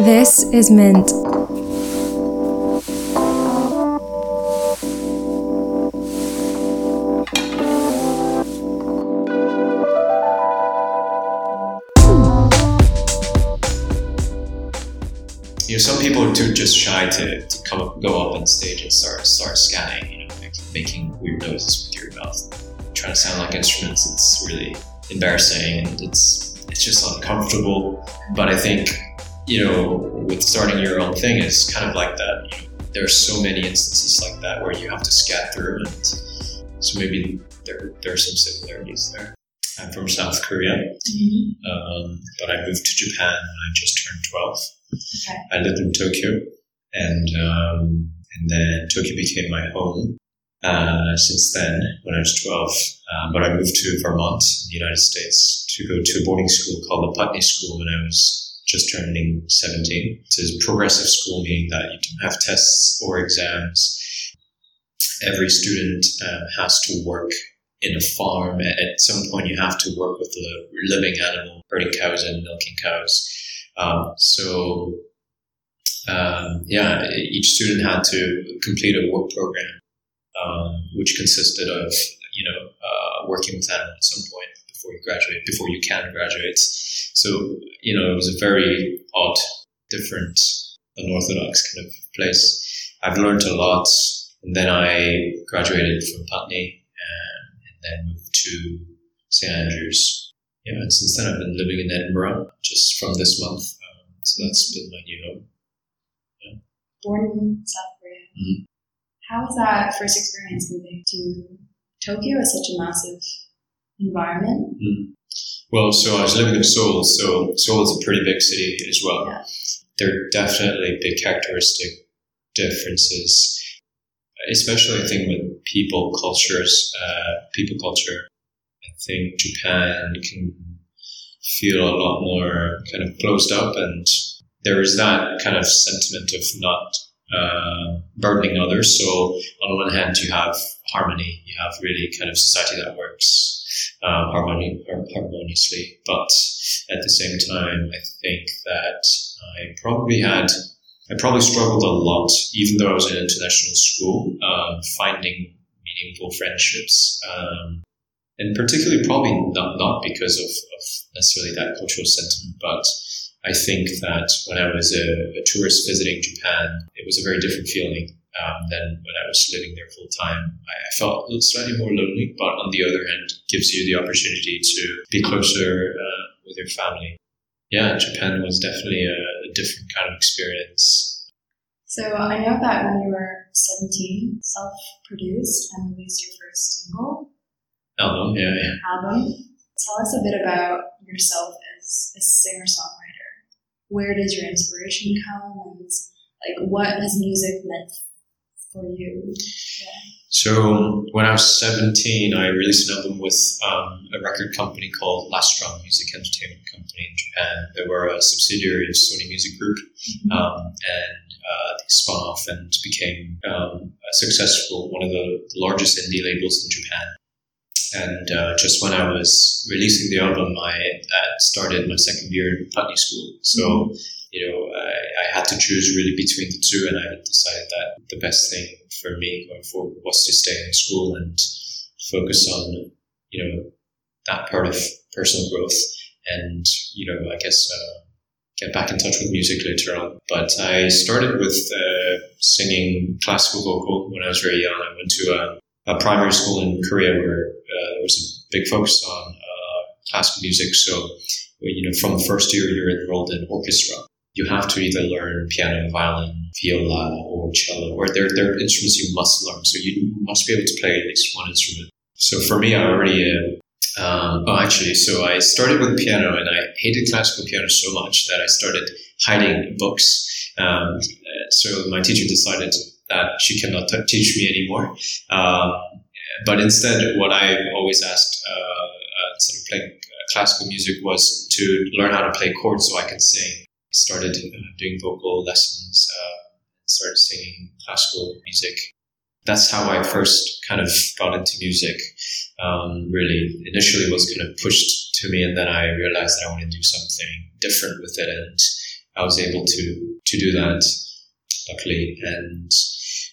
This is Mint. You know, some people are too just shy to, to come up, go up on stage and start start scatting. You know, like making weird noises with your mouth, trying to sound like instruments. It's really embarrassing and it's it's just uncomfortable. But I think you know, with starting your own thing, it's kind of like that. You know, there are so many instances like that where you have to scat through, and so maybe there there are some similarities there. I'm from South Korea, Mm-hmm. um, but I moved to Japan when I just turned 12. Okay. I lived in Tokyo, and um, and then Tokyo became my home. Uh, since then, when I was 12, um, but I moved to Vermont, in the United States, to go to a boarding school called the Putney School when I was just turning 17. It's a progressive school, meaning that you don't have tests or exams. Every student um, has to work in a farm. At at some point, you have to work with a living animal, herding cows and milking cows. Um, so, um, yeah, each student had to complete a work program, um, which consisted of, you know, uh, working with animals at some point before you graduate, before you can graduate. So, you know, it was a very odd, different, unorthodox kind of place. I've learned a lot. And then I graduated from Putney and, and then moved to St. Andrews. Yeah, and since then I've been living in Edinburgh just from this month. Um, so that's been my new home. Born in South Korea. Mhm. How was that first experience moving to Tokyo? Is such a massive environment. Well, so I was living in Seoul, so Seoul is a pretty big city as well. Yeah. There are definitely big characteristic differences, especially I think with people cultures, uh, people culture. I think Japan can feel a lot more kind of closed up, and there is that kind of sentiment of not uh, burdening others. So on one hand, you have harmony, you have really kind of society that works harmoni- harmoniously. But at the same time, I think that I probably had, I probably struggled a lot, even though I was in international school, um, finding meaningful friendships. Um, and particularly, probably not, not because of, of necessarily that cultural sentiment, but I think that when I was a, a tourist visiting Japan, it was a very different feeling um, than when I was living there full time. I, felt slightly more lonely, but on the other hand, gives you the opportunity to be closer uh, with your family. Yeah, Japan was definitely a, a different kind of experience. So I know that when you were 17, self-produced and released your first single Album, yeah, yeah. album. Tell us a bit about yourself as a singer-songwriter. Where does your inspiration come, and like what has music meant for you? So when I was 17, I released an album with um, a record company called Lastrum Music Entertainment Company in Japan. They were a subsidiary of Sony Music Group, um, and uh, they spun off and became um, a successful, one of the largest indie labels in Japan. And uh, just when I was releasing the album, I uh, started my second year in Putney School. So, you know, I, had to choose really between the two, and I decided that the best thing for me going forward was to stay in school and focus on, you know, that part of personal growth and, you know, I guess uh, get back in touch with music later on. But I started with uh, singing classical vocal when I was very young. I went to a, a primary school in Korea where uh, there was a big focus on uh, classical music. So, you know, from the first year, you're enrolled in orchestra. You have to either learn piano, violin, viola, or cello, or they're, they're instruments you must learn. So you must be able to play at least one instrument. So for me, I already, uh, oh, actually, so I started with piano and I hated classical piano so much that I started hiding books. Um, so my teacher decided that she cannot t- teach me anymore. Um, but instead, what I always asked uh, uh, instead of playing classical music was to learn how to play chords so I could sing. Started doing vocal lessons, uh, started singing classical music. That's how I first kind of got into music. Um, really, initially was kind of pushed to me, and then I realized that I want to do something different with it. And I was able to to do that, luckily. And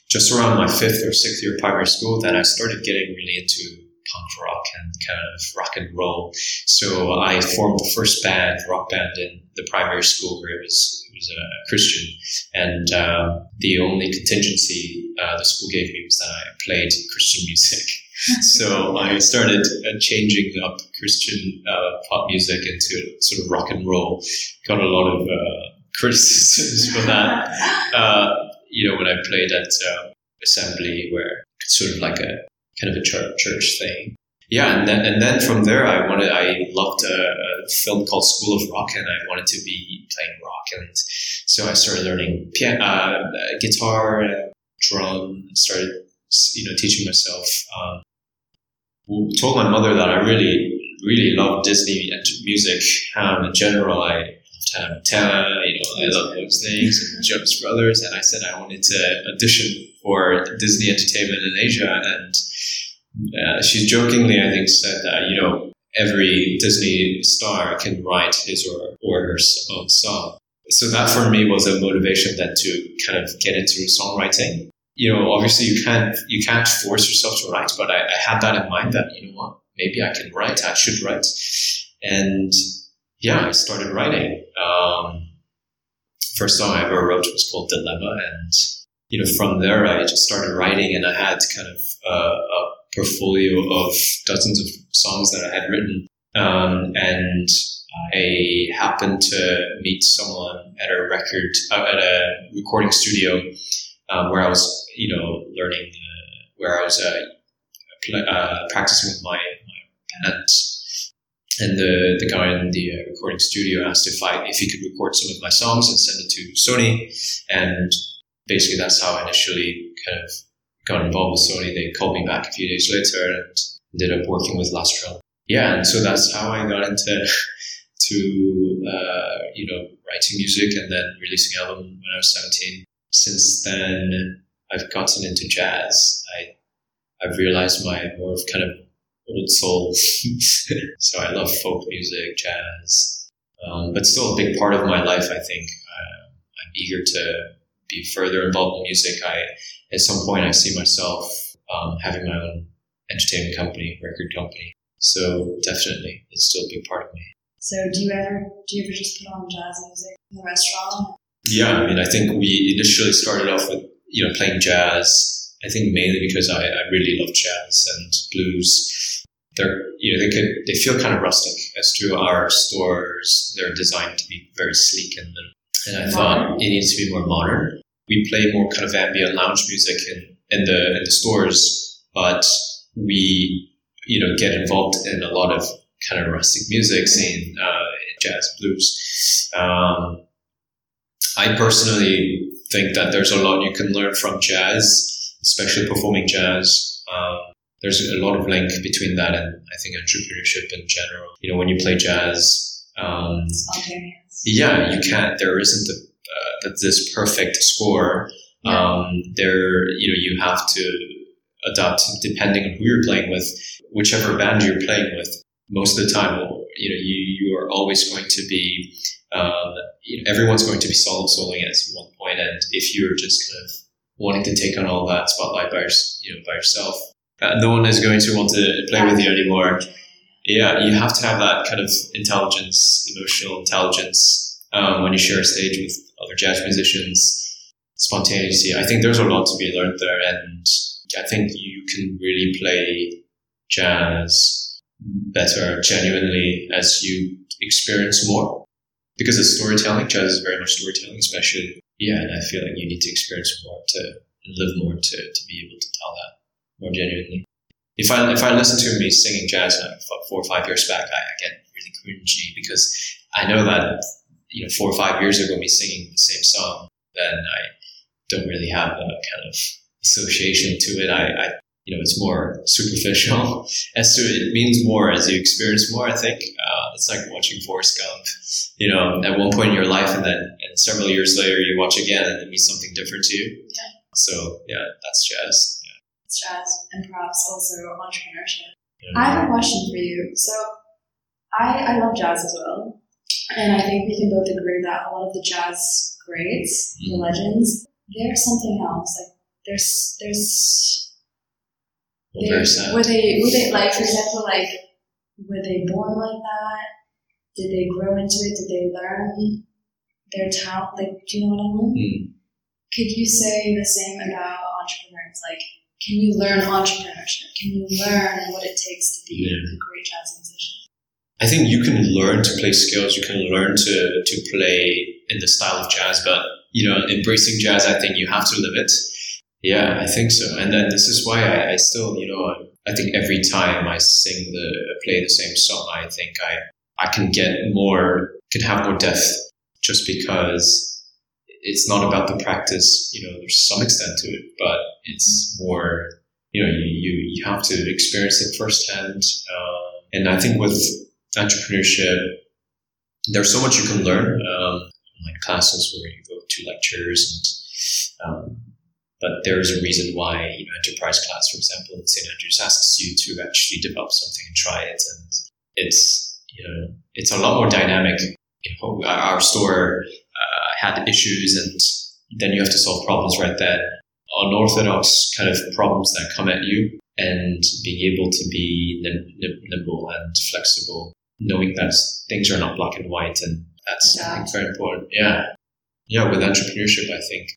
just around my fifth or sixth year of primary school, then I started getting really into punk rock and kind of rock and roll. So I formed the first band, rock band, in the primary school where it was it was a Christian, and uh, the only contingency uh, the school gave me was that I played Christian music. so I started uh, changing up Christian uh, pop music into sort of rock and roll. Got a lot of uh, criticisms for that. Uh, you know, when I played at assembly, where it's sort of like a kind of a church, church thing. Yeah, and then and then from there, I wanted. I loved a, a, film called School of Rock, and I wanted to be playing rock, and so I started learning piano, uh, guitar, drum. Started, you know, teaching myself. Um, told my mother that I really, really love Disney and music um, in general. I Montana, you know, I love those things, and Jonas Brothers. And I said I wanted to audition for Disney Entertainment in Asia. And uh, she jokingly, I think, said that, you know, every Disney star can write his or, or her own song. So that for me was a motivation then to kind of get into songwriting. You know, obviously you can't you can't force yourself to write, but I, I had that in mind that you know what, maybe I can write, I should write, and yeah, I started writing. Um, first song I ever wrote was called Dilemma, and you know from there I just started writing, and I had kind of uh, a portfolio of dozens of songs that I had written, um, and I happened to meet someone at a record uh, at a recording studio um, where I was, you know, learning, uh, where I was uh, uh practicing with my, my band and the, the guy in the uh, recording studio asked if I if he could record some of my songs and send it to Sony, and basically that's how I initially kind of got involved with Sony. They called me back a few days later and ended up working with Lastrum. Yeah, and so that's how I got into to uh, you know writing music and then releasing album when I was seventeen. Since then, I've gotten into jazz. I I've realized my more of kind of old soul. so I love folk music, jazz, um, but still a big part of my life. I think uh, I'm eager to be further involved in music. I at some point I see myself um, having my own entertainment company, record company. So definitely, it's still a big part of me. So do you ever do you ever just put on jazz music in the restaurant? Yeah, I mean, I think we initially started off with you know playing jazz. I think mainly because I, I really love jazz and blues they're you know they could they feel kind of rustic as to our stores they're designed to be very sleek and and I thought it needs to be more modern. We play more kind of ambient lounge music in, in the in the stores, but we you know get involved in a lot of kind of rustic music scene, uh, jazz, blues. Um, I personally think that there's a lot you can learn from jazz, especially performing jazz. Um, there's a lot of link between that and I think entrepreneurship in general. You know, when you play jazz, um, yeah, you can't. There isn't the, uh, this perfect score. Um, there, you know, you have to adapt depending on who you're playing with, whichever band you're playing with. Most of the time, you know, you you are always going to be. Um, you know, everyone's going to be solo soloing at one point, and if you're just kind of wanting to take on all that spotlight by you know by yourself, uh, no one is going to want to play with you anymore. Yeah, you have to have that kind of intelligence, emotional intelligence um, when you share a stage with other jazz musicians. Spontaneity. I think there's a lot to be learned there, and I think you can really play jazz better genuinely as you experience more. Because it's storytelling, jazz is very much storytelling, especially. Yeah, and I feel like you need to experience more to live more to, to be able to tell that more genuinely. If I if I listen to me singing jazz like four or five years back, I, I get really cringy because I know that you know four or five years ago me singing the same song, then I don't really have a kind of association to it. I, I you know it's more superficial. As to it means more as you experience more. I think uh, it's like watching Forrest Gump. You know, at one point in your life, and then and several years later, you watch again, and it means something different to you. Yeah. So yeah, that's jazz jazz and perhaps also entrepreneurship. Yeah. I have a question for you. So I, I love jazz as well. And I think we can both agree that a lot of the jazz greats, the legends, they're something else. Like there's there's sad. were they were they like for example like were they born like that? Did they grow into it? Did they learn their talent? Like, do you know what I mean? Mm. Could you say the same about entrepreneurs? Like, can you learn entrepreneurship? Can you learn what it takes to be Yeah. a great jazz musician? I think you can learn to play scales. You can learn to to play in the style of jazz, but you know, embracing jazz, I think you have to live it. Yeah, I think so. And then this is why I, I still, you know, I, I think every time I sing the play the same song, I think I I can get more, can have more depth, just because it's not about the practice. You know, there's some extent to it, but it's more, you know, you you, you have to experience it firsthand. Uh, and I think with entrepreneurship, there's so much you can learn, um, like classes where you go to lectures, and um, but there's a reason why you know enterprise class, for example, in St Andrews asks you to actually develop something and try it, and it's you know it's a lot more dynamic. You know, our store had issues, and then you have to solve problems right then. Unorthodox kind of problems that come at you, and being able to be nim- nim- nimble and flexible knowing that things are not black and white and that's I think, very important. Yeah. Yeah, with entrepreneurship, I think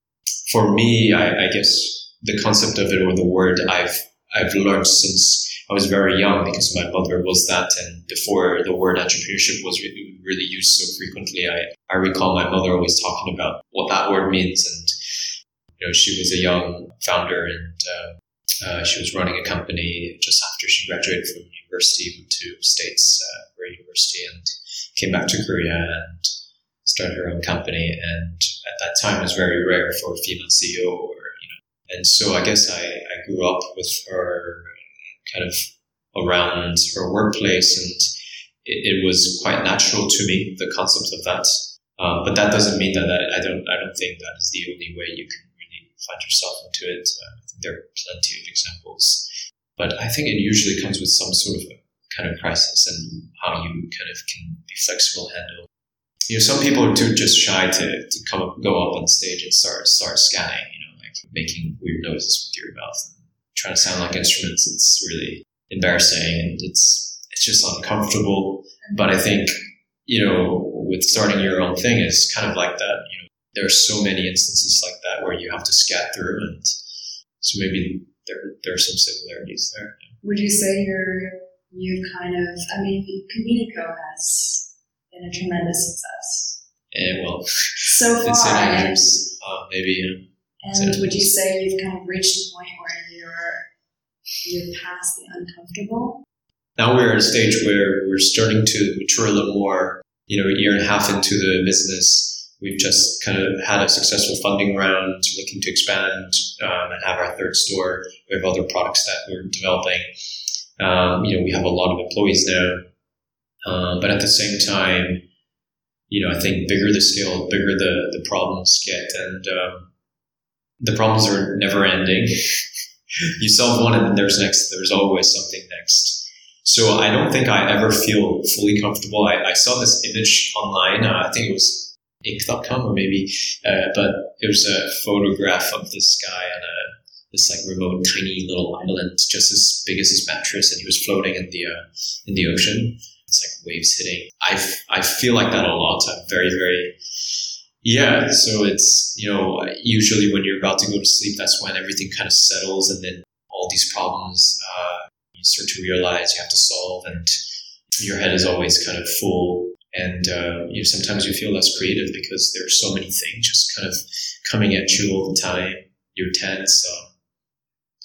for me, I, I guess the concept of it or the word I've I've learned since I was very young because my mother was that and before the word entrepreneurship was really, really used so frequently, I, I recall my mother always talking about what that word means and you know, she was a young founder and uh, uh, she was running a company just after she graduated from university, went to States uh, for university and came back to Korea and started her own company. And at that time, it was very rare for a female CEO or, you know, and so I guess I, I grew up with her kind of around her workplace and it, it was quite natural to me, the concept of that. Um, but that doesn't mean that I, I don't, I don't think that is the only way you can really find yourself into it. Uh, I think there are plenty of examples but I think it usually comes with some sort of a kind of crisis and how you kind of can be flexible, handle. You know, some people are too just shy to, to come up, go up on stage and start start scatting. You know, like making weird noises with your mouth trying to sound like instruments. It's really embarrassing and it's it's just uncomfortable. But I think you know, with starting your own thing, it's kind of like that. You know, there are so many instances like that where you have to scat through, and so maybe there there are some similarities there. Would you say you're you've kind of I mean Kombinico has been a tremendous success And well, so far. it's and- Andrews, uh, maybe. And would you say you've kind of reached a point where you're past the uncomfortable? Now we're at a stage where we're starting to mature a little more. You know, a year and a half into the business, we've just kind of had a successful funding round, looking to expand um, and have our third store. We have other products that we're developing. Um, you know, we have a lot of employees now, um, but at the same time, you know, I think bigger the scale, bigger the the problems get, and um, the problems are never ending. you solve one, and then there's next. There's always something next. So I don't think I ever feel fully comfortable. I, I saw this image online. Uh, I think it was Inc.com or maybe, uh, but it was a photograph of this guy on a this like remote, tiny little island, just as big as his mattress, and he was floating in the uh, in the ocean. It's like waves hitting. I, f- I feel like that a lot. I'm very very yeah. So it's you know usually when you're about to go to sleep, that's when everything kind of settles, and then all these problems uh, you start to realize you have to solve, and your head is always kind of full. And uh, you know, sometimes you feel less creative because there are so many things just kind of coming at you all the time. You're tense.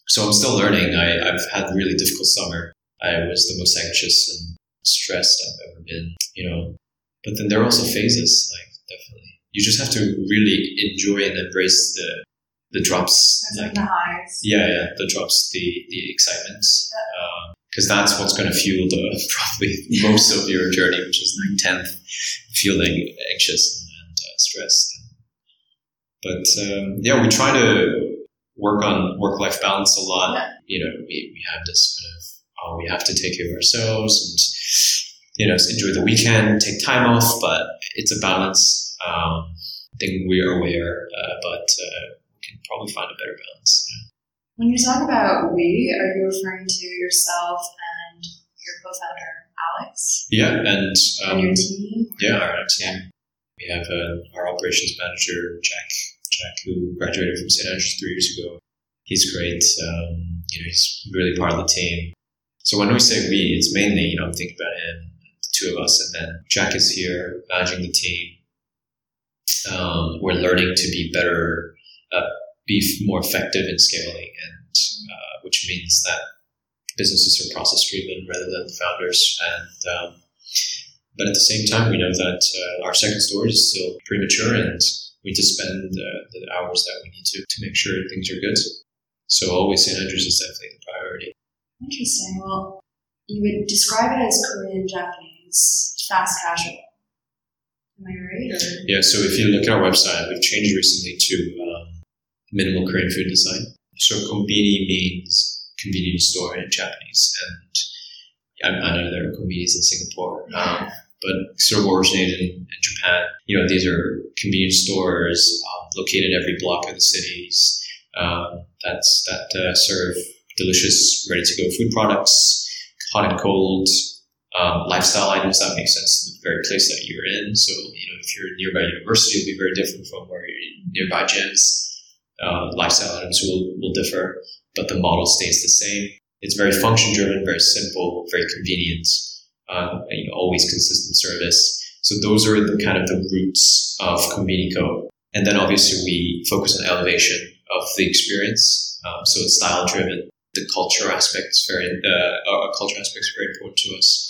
So I'm still learning. I, I've had a really difficult summer. I was the most anxious and stressed I've ever been, you know. But then there are also phases, like definitely. You just have to really enjoy and embrace the the drops, like the highs. yeah, yeah, the drops, the the excitement, because that's what's going to fuel the probably most of your journey, which is nine tenth, feeling anxious and, and uh, stressed. But um, yeah, we try to work on work life balance a lot. Yeah. You know, we, we have this kind of oh, we have to take care of ourselves, and you know, enjoy the weekend, take time off, but it's a balance. Um, I think we are aware, uh, but uh, we can probably find a better balance. When you talk about we, are you referring to yourself and your co-founder Alex? Yeah, and um, and your team. Yeah, our team. We have uh, our operations manager Jack, Jack, who graduated from St Andrews three years ago. He's great. Um, you know, he's really part of the team. So when we say we, it's mainly you know I'm thinking about him, the two of us, and then Jack is here managing the team. Um, we're learning to be better, uh, be more effective in scaling, and uh, which means that businesses are process driven rather than founders. And um, but at the same time, we know that uh, our second store is still premature, and we need to spend the hours that we need to to make sure things are good. So always St Andrews is definitely the priority. Interesting. Well, you would describe it as Korean Japanese, fast casual. Am I right? Or? Yeah. So if you look at our website, we've changed recently to um, minimal Korean food design. So kombini means convenience store in Japanese, and I, I know there are konbinis in Singapore, um, but sort of originated in, in, Japan. You know, these are convenience stores um, located every block of the cities um, that's that uh, serve delicious, ready to go food products, hot and cold. Um, lifestyle items that make sense in the very place that you're in. So, you know, if you're nearby university, it'll be very different from where you're nearby gyms uh, lifestyle items will, will differ, but the model stays the same. It's very function driven, very simple, very convenient, um, and, you know, always consistent service. So those are the kind of the roots of Kombinico. And then obviously we focus on elevation of the experience. Um, so it's style driven. The culture aspects very, uh, culture aspect is very important to us.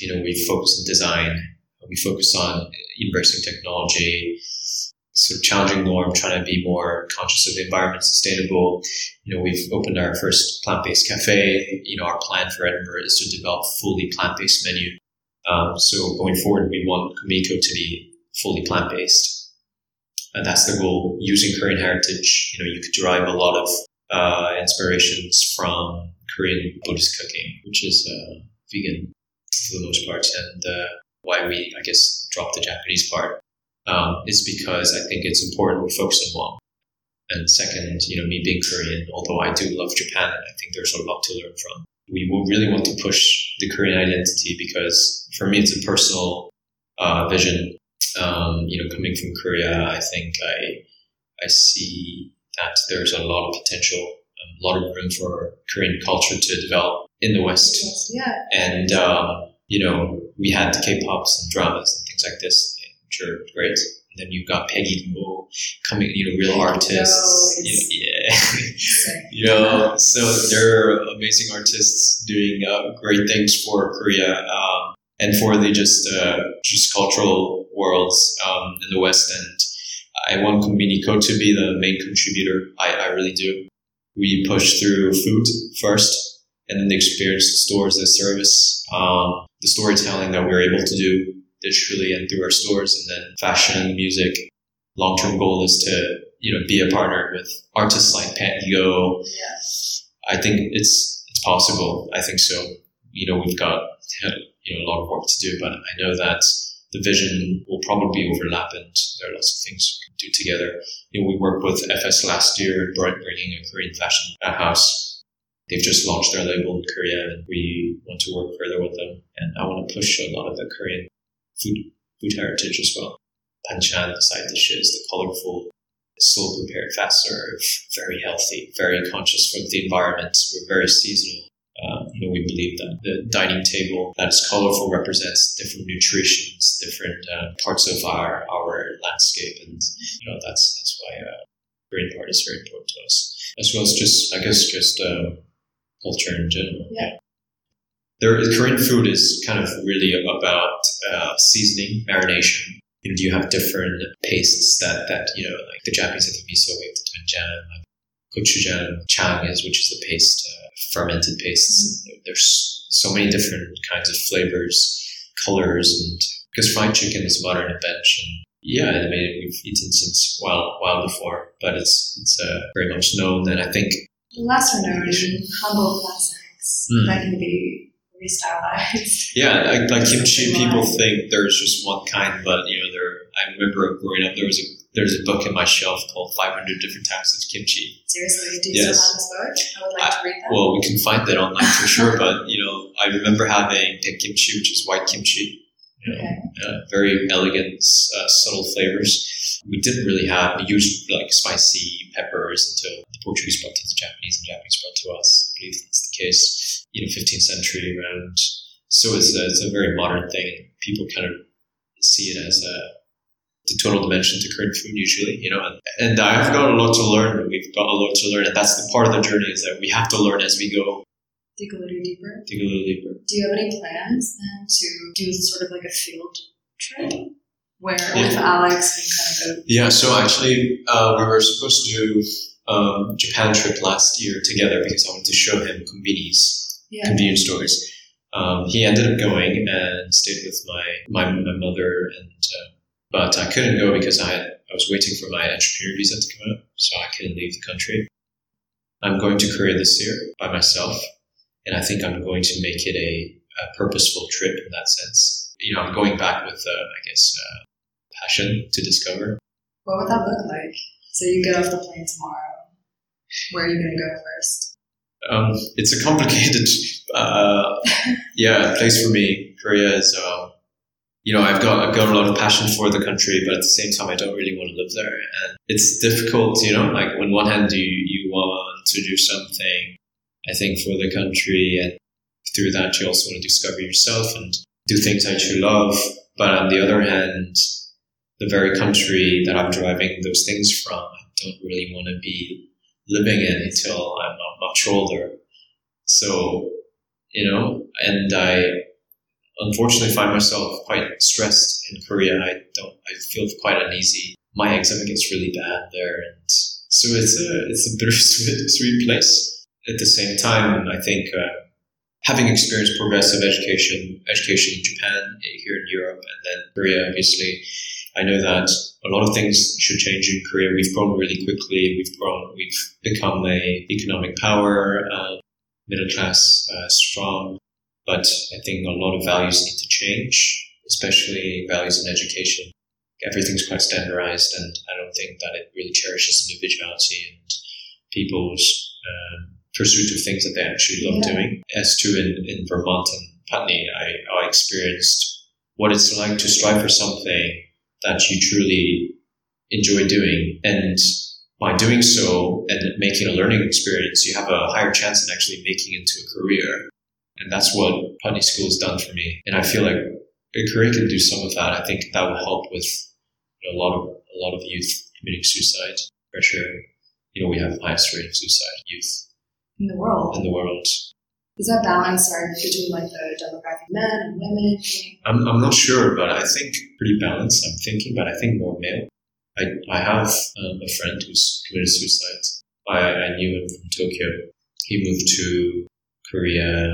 You know, we focus on design. We focus on embracing technology, sort of challenging norm, trying to be more conscious of the environment, sustainable. You know, we've opened our first plant-based cafe. You know, our plan for Edinburgh is to develop fully plant-based menu. Um, so going forward, we want Kombinico to be fully plant-based. And that's the goal. Using Korean heritage, you know, you could derive a lot of uh, inspirations from Korean Buddhist cooking, which is uh, vegan for the most part, and uh, why we, I guess, dropped the Japanese part um, is because I think it's important we focus on one. And second, you know, me being Korean, although I do love Japan, and I think there's a lot to learn from. We will really want to push the Korean identity because for me, it's a personal uh, vision. Um, you know, coming from Korea, I think I I see that there's a lot of potential, a lot of room for Korean culture to develop in the West. Yeah. And um, you know, we had K-pops and dramas and things like this which are great. And then you've got Peggy Gou coming, you know, real artists. You know, yeah. you know, so there are amazing artists doing uh, great things for Korea um, and for the just uh, just cultural worlds um, in the West. And I want Kombinico to be the main contributor. I, I really do. We push through food first, and then the experience, the stores, the service, um, the storytelling that we're able to do digitally and through our stores, and then fashion and music. Long term goal is to you know be a partner with artists like Peggy Gou. Yeah. I think it's it's possible. I think so. You know, we've got you know a lot of work to do, but I know that the vision will probably overlap, and there are lots of things we can do together. You know, we worked with FS last year, bringing a Korean fashion house they've just launched their label in Korea and we want to work further with them. And I want to push a lot of the Korean food, food heritage as well. Banchan, the side dishes, the colorful, slow prepared, fast serve, very healthy, very conscious for the environment. We're very seasonal. Um, you know, we believe that the dining table that is colorful represents different nutritions, different uh, parts of our our landscape, and you know that's that's why uh, green part is very important to us, as well as just I guess just uh, culture in general. Yeah there Korean food is kind of really about uh, seasoning, marination. You know, do you have different pastes that that you know, like the Japanese have the miso, we have the doenjang, like gochujang, jang is, which is the paste, uh, fermented pastes. Mm-hmm. There's so many different kinds of flavors, colors, and because fried chicken is modern and yeah, I mean we've eaten since while while before, but it's it's uh, very much known, and I think lesser known humble classics mm. that can be restylized. Yeah, like, like kimchi, people think there's just one kind, but you know, there. I remember growing up, there was a there's a book in my shelf called 500 Different Types of Kimchi. Seriously, do you Yes. still have this book? I would like to read that. Well, we can find that online for sure, but you know, I remember having baek kimchi, which is white kimchi. You know, okay. uh, very elegant, uh, subtle flavors. We didn't really have we used like spicy peppers until the Portuguese brought to the Japanese and Japanese brought to us. I believe that's the case. You know, 15th century around. So it's a, it's a very modern thing. People kind of see it as a the total dimension to Korean food usually, you know, and, and I've got a lot to learn. We've got a lot to learn, and that's the part of the journey is that we have to learn as we go, Dig a little deeper. dig a little deeper. Do you have any plans then to do sort of like a field trip where Yeah. with Alex we kind of go? Yeah, so actually, uh, we were supposed to do um, Japan trip last year together because I wanted to show him convenience, Yeah. convenience stores. Um, he ended up going and stayed with my my, my mother, and uh, but I couldn't go because I had, I was waiting for my entrepreneur visa to come out, so I couldn't leave the country. I'm going to Korea this year by myself, and I think I'm going to make it a, a purposeful trip in that sense. You know, I'm going back with, uh, I guess, uh, passion to discover. What would that look like? So you get off the plane tomorrow. Where are you going to go first? Um, it's a complicated, uh, yeah, place for me. Korea is, um, you know, I've got I've got a lot of passion for the country, but at the same time, I don't really want to live there, and it's difficult. You know, like on one hand, you you want to do something, I think, for the country, and through that, you also want to discover yourself and do things that you love. But on the other hand, the very country that I'm driving those things from, I don't really want to be living in until I'm much older. So, you know, and I unfortunately find myself quite stressed in Korea. I don't, I feel quite uneasy. My eczema gets really bad there. And so it's a, it's a bittersweet sweet place. At the same time, I think, uh, having experienced progressive education, education in Japan, here in Europe, and then Korea, obviously, I know that a lot of things should change in Korea. We've grown really quickly. We've grown. We've become a economic power, uh, middle class, uh, strong. But I think a lot of values need to change, especially values in education. Everything's quite standardized, and I don't think that it really cherishes individuality and people's um, pursuit of things that they actually love Yeah. doing. As to in, in Vermont and Putney, I, I experienced what it's like to strive for something that you truly enjoy doing. And by doing so and making a learning experience, you have a higher chance in actually making into a career. And that's what Putney School has done for me. And I feel like a career can do some of that. I think that will help with you know, a lot of a lot of youth committing suicide. Pressure. You know, we have the highest rate of suicide youth In the world. in the world. Is that balance or between like the demographic men and women? I'm, I'm not sure, but I think pretty balanced. I'm thinking, but I think more male. I, I have um, a friend who's committed suicide. I, I knew him from Tokyo. He moved to Korea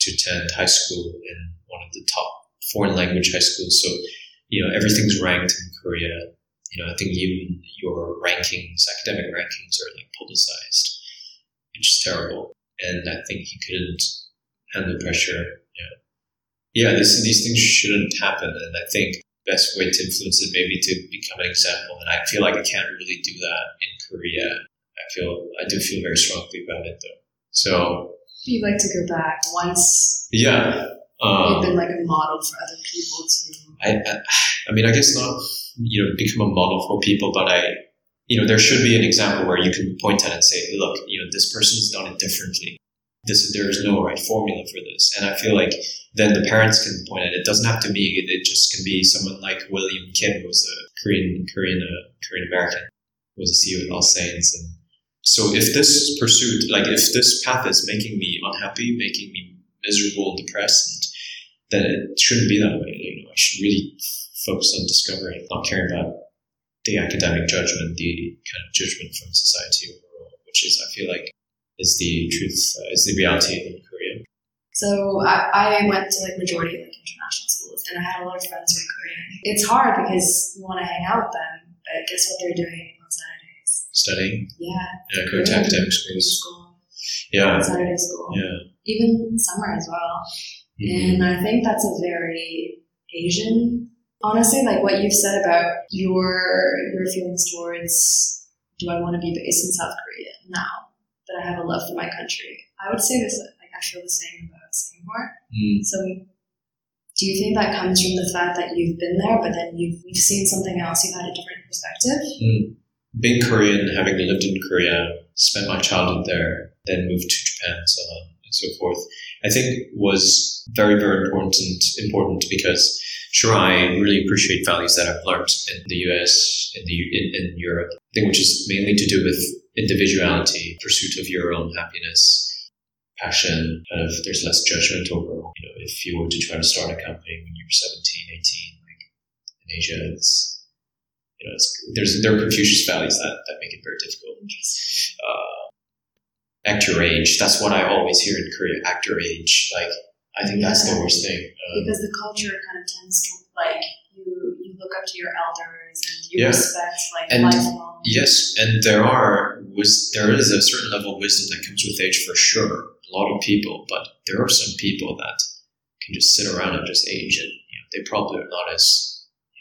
to attend high school in one of the top foreign language high schools. So, you know, everything's ranked in Korea. You know, I think even your rankings, academic rankings are like publicized, which is terrible. And I think he couldn't handle pressure. Yeah yeah, this, these things shouldn't happen. And I think the best way to influence it maybe to become an example. And I feel like I can't really do that in Korea. I feel I do feel very strongly about it though. So You'd like to go back once yeah, you've um, been like a model for other people to. I, I I mean I guess not you know become a model for people, but I you know there should be an example where you can point at and say, look, you know this person has done it differently. This there is no right formula for this, and I feel like then the parents can point at it. It doesn't have to be. It, just can be someone like William Kim, who was a Korean Korean uh, Korean American, who was a CEO at AllSaints. And so, if this pursuit, like if this path is making me unhappy, making me miserable, depressed, then it shouldn't be that way. You know, I should really focus on discovering, not caring about the academic judgment, the kind of judgment from society overall, which is, I feel like, is the truth, uh, is the reality in Korea. So I, I went to like majority like international schools, and I had a lot of friends who were Korean. It's hard because you want to hang out with them, but guess what they're doing on Saturdays? Studying, Yeah, uh, go to academic schools. school. Yeah. Saturday school, Yeah. even summer as well. Mhm. And I think that's a very Asian. Honestly, like what you've said about your your feelings towards do I want to be based in South Korea now that I have a love for my country? I would say this like I feel the same about Singapore. Mm. So do you think that comes from the fact that you've been there but then you've you've seen something else, you've had a different perspective? Mm. Being Korean, having lived in Korea, spent my childhood there, then moved to Japan, so on so forth, I think was very, very important important because sure I really appreciate values that I've learned in the US, in the in, in Europe, I think which is mainly to do with individuality, pursuit of your own happiness, passion, kind of there's less judgment overall. You know, if you were to try to start a company when you're 17, 18, like in Asia, it's you know, it's, there's there are Confucius values that, that make it very difficult. Uh, act your age. That's what I always hear in Korea. Act your age. Like I think that's the worst thing. Um, Because the culture kind of tends to like you you look up to your elders and you Yeah. respect like And- lifelong Yes, and there are wis- there is a certain level of wisdom that comes with age for sure. A lot of people, but there are some people that can just sit around and just age, and you know, they probably are not as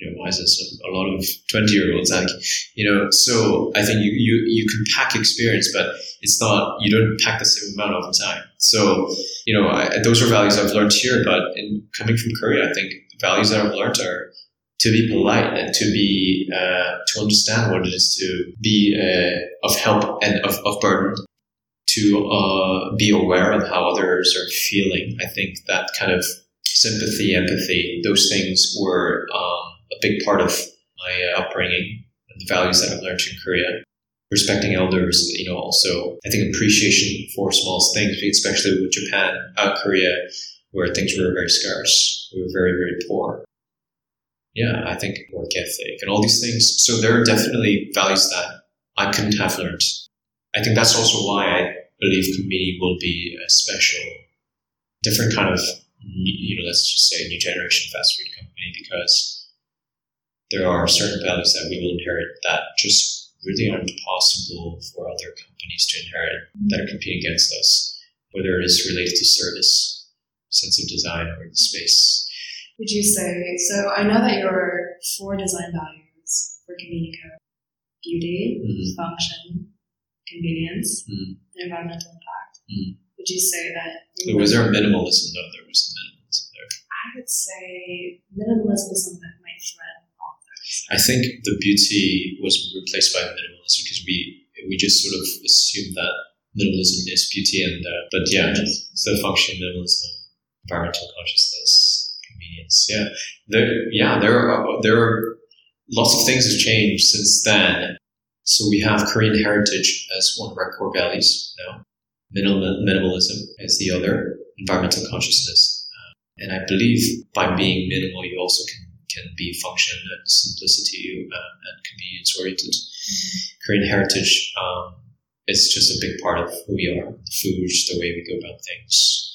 you know wise as a, a lot of twenty year olds. Like you know, so I think you, you you can pack experience, but it's not you don't pack the same amount over time. So you know, I, those are values I've learned here, but in coming from Korea, I think the values that I've learned are to be polite and to be uh, to understand what it is to be uh, of help and of, of burden to uh, be aware of how others are feeling i think that kind of sympathy empathy those things were um, a big part of my uh, upbringing and the values that i've learned in korea respecting elders you know also i think appreciation for small things especially with japan uh, korea where things were very scarce we were very very poor yeah, I think work ethic and all these things. So there are definitely values that I couldn't have learned. I think that's also why I believe Kombinico will be a special, different kind of, you know, let's just say new generation fast food company because there are certain values that we will inherit that just really aren't possible for other companies to inherit that are competing against us, whether it is related to service, sense of design, or the space. Would you say so? I know that your four design values for Kombinico: beauty, Mhm. function, convenience, Mhm. and environmental impact. Mhm. Would you say that? It was there minimalism? No, there was minimalism there. I would say minimalism is something that might thread all of those. I think the beauty was replaced by minimalism because we we just sort of assumed that minimalism is beauty, and uh, but yeah, so function, minimalism, environmental consciousness, convenience. Yeah, there yeah there are there are lots of things have changed since then. So we have Korean heritage as one of our core values now. Minimal, minimalism as the other. Environmental consciousness, uh, and I believe by being minimal, you also can can be function and simplicity uh, and convenience oriented. Korean heritage um, is just a big part of who we are, the food, the way we go about things.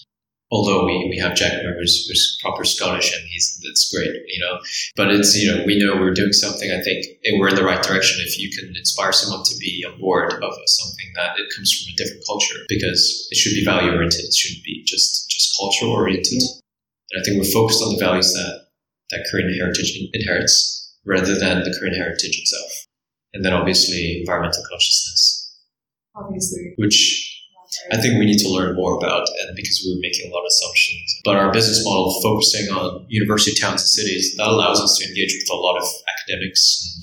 Although we, we have Jack Miller who's, who's proper Scottish and he's that's great, you know. But it's you know we know we're doing something. I think we're in the right direction if you can inspire someone to be on board of something that it comes from a different culture because it should be value oriented. It shouldn't be just just culture oriented. And I think we're focused on the values that that Korean heritage inherits rather than the Korean heritage itself. And then obviously environmental consciousness, Obviously, which I think we need to learn more about, and because we're making a lot of assumptions. But our business model focusing on university towns and cities that allows us to engage with a lot of academics and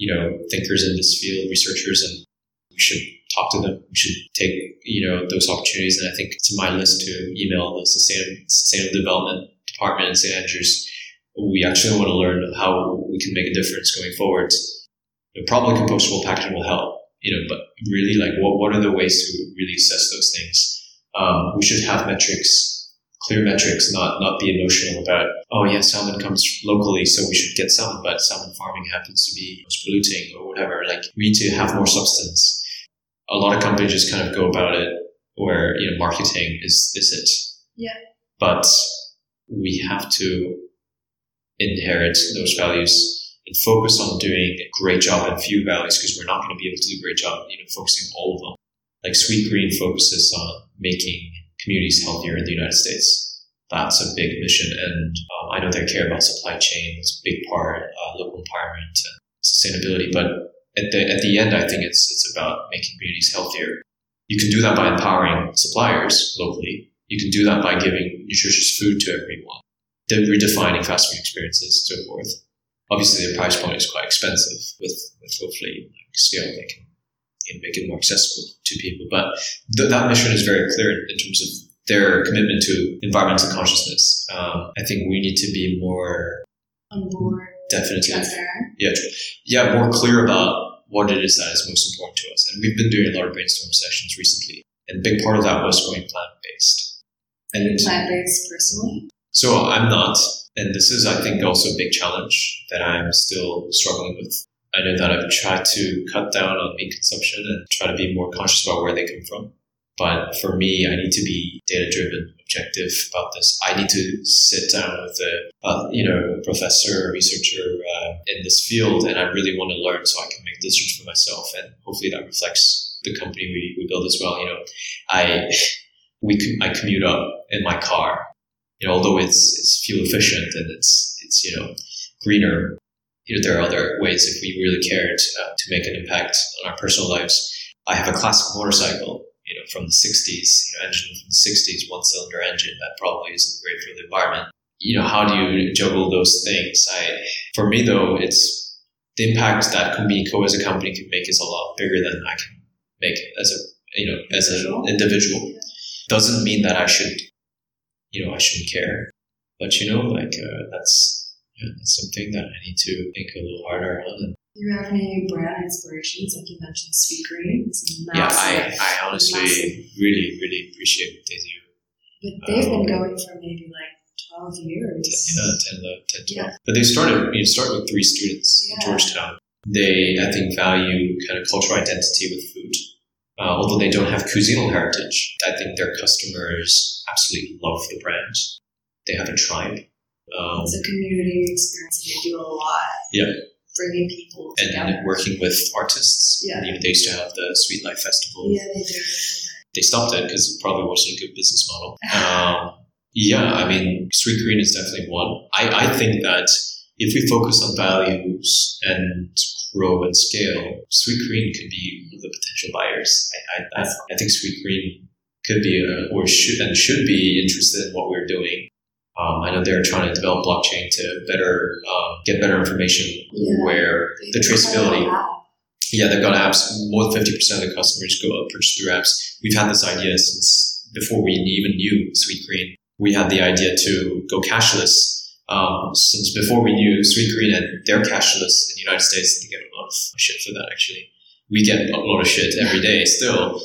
you know thinkers in this field, researchers, and we should talk to them. We should take you know those opportunities. And I think it's my list to email the sustainable, sustainable development department in St Andrews. We actually want to learn how we can make a difference going forward. You know, probably compostable packaging will help you know, but really like what, what are the ways to really assess those things? Um, we should have metrics, clear metrics, not, not be emotional about, oh yeah, salmon comes locally, so we should get salmon, but salmon farming happens to be most polluting or whatever. Like we need to have more substance. A lot of companies just kind of go about it where, you know, marketing is, is it. Yeah. But we have to inherit those values and focus on doing a great job in few values because we're not going to be able to do a great job, you know, focusing all of them. Like Sweetgreen focuses on making communities healthier in the United States. That's a big mission, and um, I know they care about supply chain. It's a big part, uh, local empowerment and sustainability. But at the at the end, I think it's it's about making communities healthier. You can do that by empowering suppliers locally. You can do that by giving nutritious food to everyone, then redefining fast food experiences, so forth. Obviously, the price point is quite expensive. With with hopefully like, scale, they can you know, make it more accessible to people. But th- that mission is very clear in, terms of their commitment to environmental consciousness. Um, I think we need to be more On board, definitely, yeah, yeah, more clear about what it is that is most important to us. And we've been doing a lot of brainstorm sessions recently, and a big part of that was going plant based. And Plant based personally. So I'm not, and this is, I think, also a big challenge that I'm still struggling with. I know that I've tried to cut down on meat consumption and try to be more conscious about where they come from. But for me, I need to be data driven, objective about this. I need to sit down with a, uh, you know, professor, researcher uh, in this field, and I really want to learn so I can make decisions for myself. And hopefully that reflects the company we, we build as well. You know, I we I commute up in my car. You know, although it's it's fuel efficient and it's it's you know greener. You know, there are other ways if we really cared uh, to make an impact on our personal lives. I have a classic motorcycle you know, from the 60s, you know, engine from the 60s, one cylinder engine that probably isn't great for the environment. You know, how do you juggle those things? I, for me though, it's the impact that Kombinico as a company can make is a lot bigger than I can make as a, you know, as an individual. Doesn't mean that I should, you know, I shouldn't care. But you know, like, uh, that's, yeah, that's something that I need to think a little harder on. Do you have any brand inspirations? Like you mentioned, Sweetgreen. Yeah. I, I honestly massive. really, really appreciate what they do. But they've been Um, going for maybe like 12 years. Yeah, 10, uh, 10, 12. Yeah. But they started, you start with three students in Georgetown. They, I think, value kind of cultural identity with food. Uh, although they don't have cuisinal heritage, I think their customers absolutely love the brand. They have a tribe. Um, It's a community experience and they do a lot. Yeah. Bringing people and together. working with artists. Yeah. You know, they used to have the Sweet Life Festival. Yeah, they do. They stopped it because it probably wasn't a good business model. Um, yeah, I mean, Sweetgreen is definitely one. I, I think that if we focus on values and grow and scale, Sweetgreen could be one of the potential buyers. I, I, I, think Sweetgreen could be a, or should and should be interested in what we're doing. Um, I know they're trying to develop blockchain to better um, get better information Yeah. where the do quite a traceability. Yeah, they've got apps. More than fifty percent of the customers go up purchase through apps. We've had this idea since before we even knew Sweetgreen. We had the idea to go cashless um, since before we knew Sweetgreen and they're cashless in the United States. They get a lot of shit for that. Actually, we get a lot of shit every day still.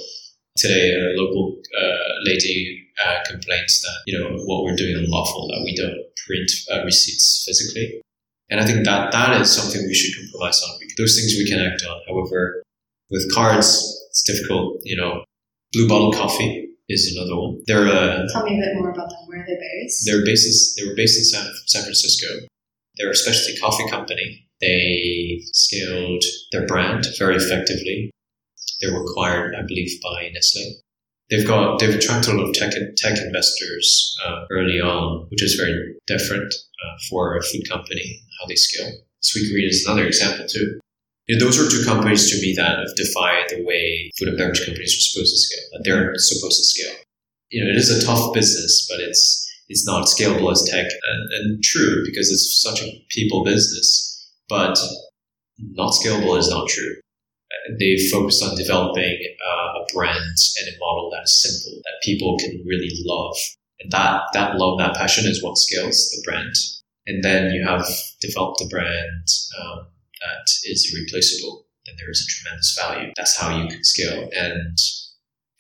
Today, a local uh, lady uh, complains that you know what we're doing is unlawful that we don't print uh, receipts physically. And I think that that is something we should compromise on. Those things we can act on. However, with cards, it's difficult. You know, Blue Bottle Coffee is another one. They're uh, Tell me a bit more about them. Where are they based? they're based in, they were based in San, San Francisco. They're a specialty coffee company. They scaled their brand very effectively. They were acquired, I believe, by Nestle. They've got they've attracted a lot of tech tech investors uh, early on, which is very different uh, for a food company how they scale. Sweetgreen is another example too. You know, those are two companies to me that have defied the way food and beverage companies are supposed to scale. That they're supposed to scale. You know, it is a tough business, but it's it's not scalable as tech, and, and true because it's such a people business. But not scalable is not true. They focused on developing uh, a brand and a model that is simple that people can really love, and that that love, that passion is what scales the brand. And then you have developed a brand um, that is replaceable, Then there is a tremendous value. That's how you can scale. And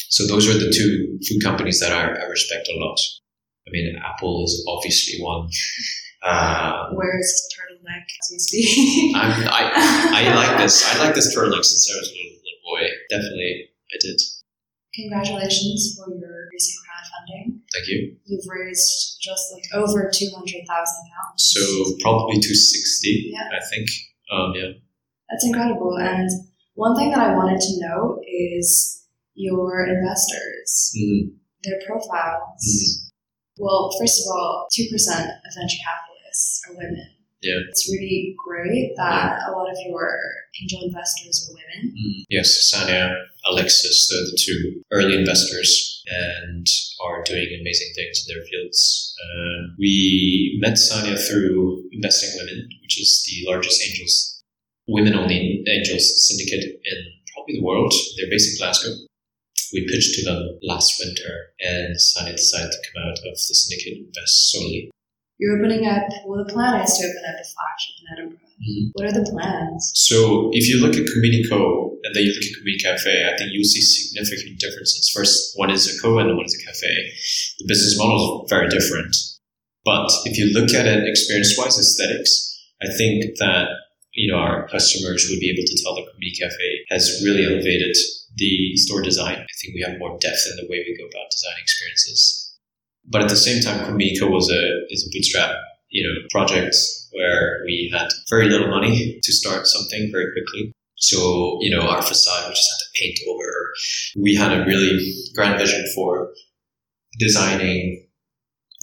so those are the two food companies that I, I respect a lot. I mean, Apple is obviously one. Uh, Where's turtleneck as we speak? I'm, I I like this. I like this turtleneck since I was a little, little boy. Definitely, I did. Congratulations for your recent crowdfunding. Thank you. You've raised just like over two hundred thousand pounds. So probably 260, Yeah. I think. Um, yeah. That's incredible. And one thing that I wanted to know is your investors, Mhm. their profiles. Mhm. Well, first of all, 2% of venture capitalists are women. Yeah. It's really great that a lot of your angel investors are women. Mm. Yes, Sanya, Alexis, they're the two early investors and are doing amazing things in their fields. Uh, we met Sanya through Investing Women, which is the largest angels, women-only angels syndicate in probably the world. They're based in Glasgow. We pitched to them last winter, and Sanya decided to come out of the syndicate and invest solely. You're opening up, well, the plan is to open up a flagship in Edinburgh. Mhm. What are the plans? So if you look at Kombinico and then you look at Comini Cafe, I think you'll see significant differences. First, one is a co and one is a cafe. The business model is very different. But if you look at it experience-wise, aesthetics, I think that you know our customers would be able to tell that Comini Cafe has really elevated the store design. I think we have more depth in the way we go about designing experiences. But at the same time, Kombinico was a is a bootstrap you know project where we had very little money to start something very quickly. So, you know, our facade, we just had to paint over. We had a really grand vision for designing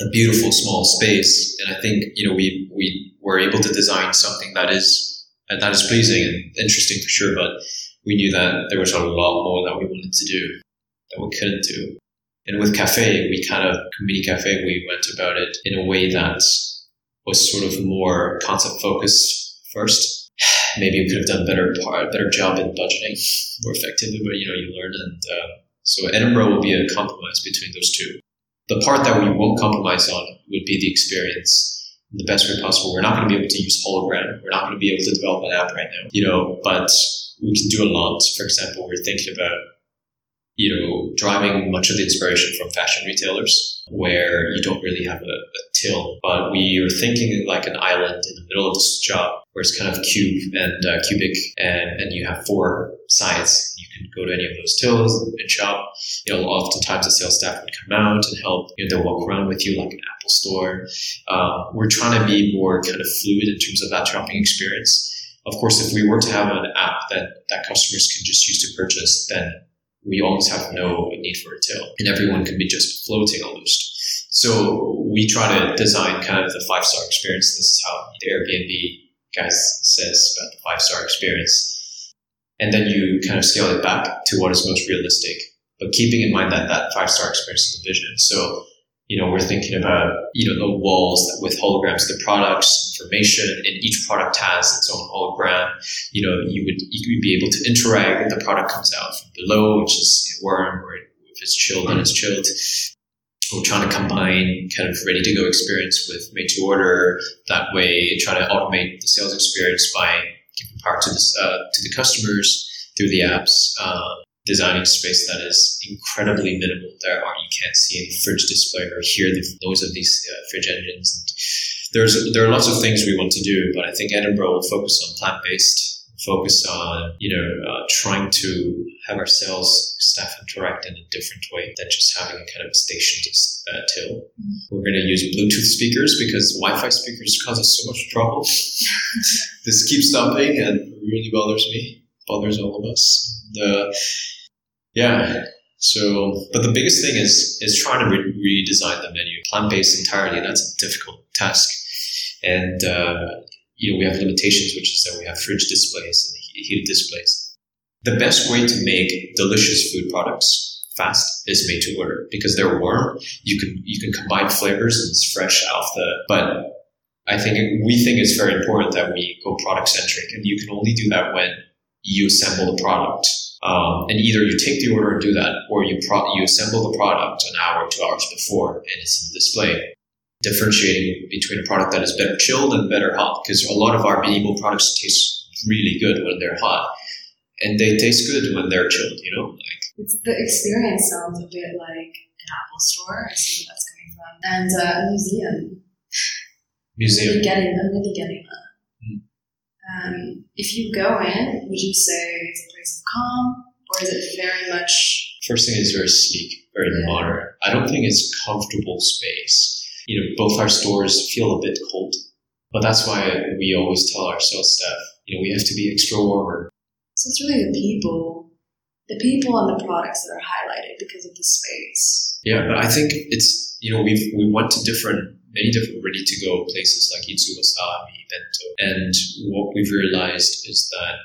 a beautiful small space. And I think, you know, we, we were able to design something that is, and that is pleasing and interesting for sure. But we knew that there was a lot more that we wanted to do that we couldn't do. And with cafe, we kind of, Community Cafe, we went about it in a way that was sort of more concept focused first. Maybe we could have done better part, better job in budgeting more effectively, but you know, you learn. And uh, so Edinburgh will be a compromise between those two. The part that we won't compromise on would be the experience in the best way possible. We're not going to be able to use hologram. We're not going to be able to develop an app right now, you know, but we can do a lot. For example, we're thinking about you know, driving much of the inspiration from fashion retailers where you don't really have a, a till, but we are thinking like an island in the middle of this job where it's kind of cube and uh, cubic and, and you have four sides. You can go to any of those tills and shop. You know, oftentimes the sales staff would come out and help. You know, they'll walk around with you like an Apple store. Um, we're trying to be more kind of fluid in terms of that shopping experience. Of course, if we were to have an app that, that customers can just use to purchase, then we almost have no need for a tail, and everyone can be just floating almost. So we try to design kind of the five star experience. This is how the Airbnb guys says about the five star experience. And then you kind of scale it back to what is most realistic, but keeping in mind that that five star experience is the vision. So, you know, we're thinking about, you know, the walls with holograms, the products, information, and each product has its own hologram. You know, you would you would be able to interact. The product comes out from below, which is warm, or if it's chilled, then it's chilled. We're trying to combine kind of ready to go experience with made to order. That way, try to automate the sales experience by giving power to the uh, to the customers through the apps. Uh, designing space that is incredibly minimal. There are you can't see any fridge display or hear the noise of these uh, fridge engines. And there's there are lots of things we want to do, but I think Edinburgh will focus on plant based. Focus on you know uh, trying to have our sales staff interact in a different way than just having a kind of a stationed uh, till. Mm-hmm. We're going to use Bluetooth speakers because Wi-Fi speakers cause us so much trouble. this keeps stopping and really bothers me, bothers all of us. The yeah. So, but the biggest thing is is trying to re- redesign the menu, plant based entirely. That's a difficult task, and uh, you know we have limitations, which is that we have fridge displays and heated displays. The best way to make delicious food products fast is made to order because they're warm. You can you can combine flavors and it's fresh off the. But I think we think it's very important that we go product centric, and you can only do that when you assemble the product um, and either you take the order and do that, or you pro- you assemble the product an hour two hours before, and it's in the display. Differentiating between a product that is better chilled and better hot, because a lot of our medieval products taste really good when they're hot, and they taste good when they're chilled. You know, like it's, the experience sounds a bit like an Apple store. I see where that's coming from, and uh, a museum. museum. I'm really getting, I'm really getting that. Um, if you go in, would you say it's a place of calm, or is it very much? First thing is very sleek, very yeah. modern. I don't think it's comfortable space. You know, both our stores feel a bit cold, but that's why we always tell our sales staff, you know, we have to be extra warmer. So it's really the people the people and the products that are highlighted because of the space. Yeah, but I think it's you know we've we went to different many different ready to go places like Itsu Wasabi, Bento, and what we've realized is that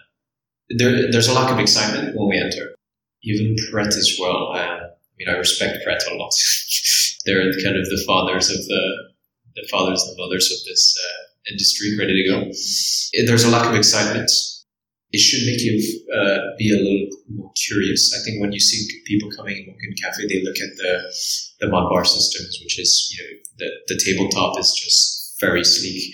there, there's a lack of excitement when we enter. Even Pret as well. I mean, I respect Pret a lot. They're kind of the fathers of the the fathers and mothers of this uh, industry, ready to go. There's a lack of excitement it should make you uh, be a little more curious. I think when you see people coming in cafe, they look at the the Modbar systems, which is you know the the tabletop is just very sleek,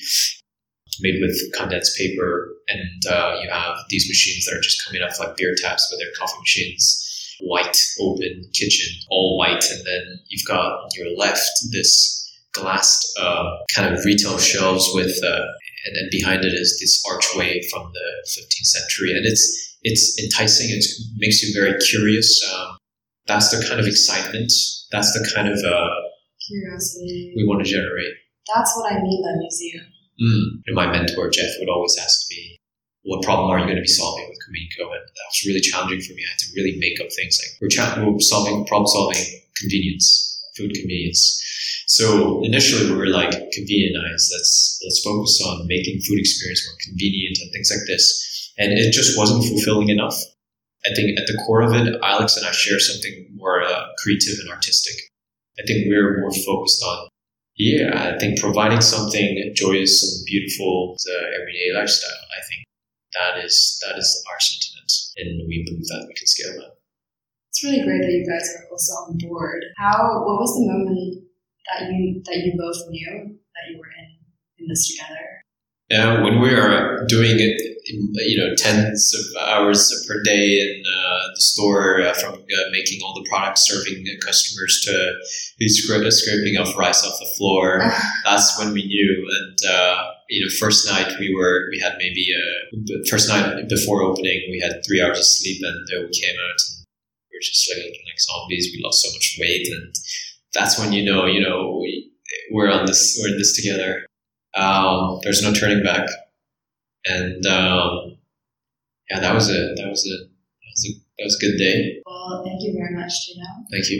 made with condensed paper, and uh, you have these machines that are just coming off like beer taps, but they're coffee machines. White open kitchen, all white, and then you've got on your left this glassed uh, kind of retail shelves with uh, and then behind it is this archway from the 15th century, and it's it's enticing. It makes you very curious. Um, that's the kind of excitement. That's the kind of uh, curiosity we want to generate. That's what I mean by museum. Mm. And my mentor Jeff would always ask me, "What problem are you going to be solving with Kombinico?" And that was really challenging for me. I had to really make up things like we're, cha- we're solving problem solving convenience, food convenience so initially we were like convenientize. Let's let's focus on making food experience more convenient and things like this. And it just wasn't fulfilling enough. I think at the core of it, Alex and I share something more uh, creative and artistic. I think we're more focused on, yeah, I think providing something joyous and beautiful to everyday lifestyle. I think that is that is our sentiment, and we believe that we can scale that. It's really great that you guys are also on board. How? What was the moment that you that you both knew that you were in in this together? Yeah, when we are doing it, you know, tens of hours per day in uh, the store, uh, from uh, making all the products, serving customers to scra- scraping off rice off the floor, that's when we knew. And uh, you know, first night we were, we had maybe a first night before opening, we had three hours of sleep, and we came out and we were just like like zombies. We lost so much weight and that's when you know, you know, we, we're on this, we're in this together. Um, there's no turning back. And, um, yeah, that was a, that was a, that was a, that was a good day. Well, thank you very much, Gino. Thank you.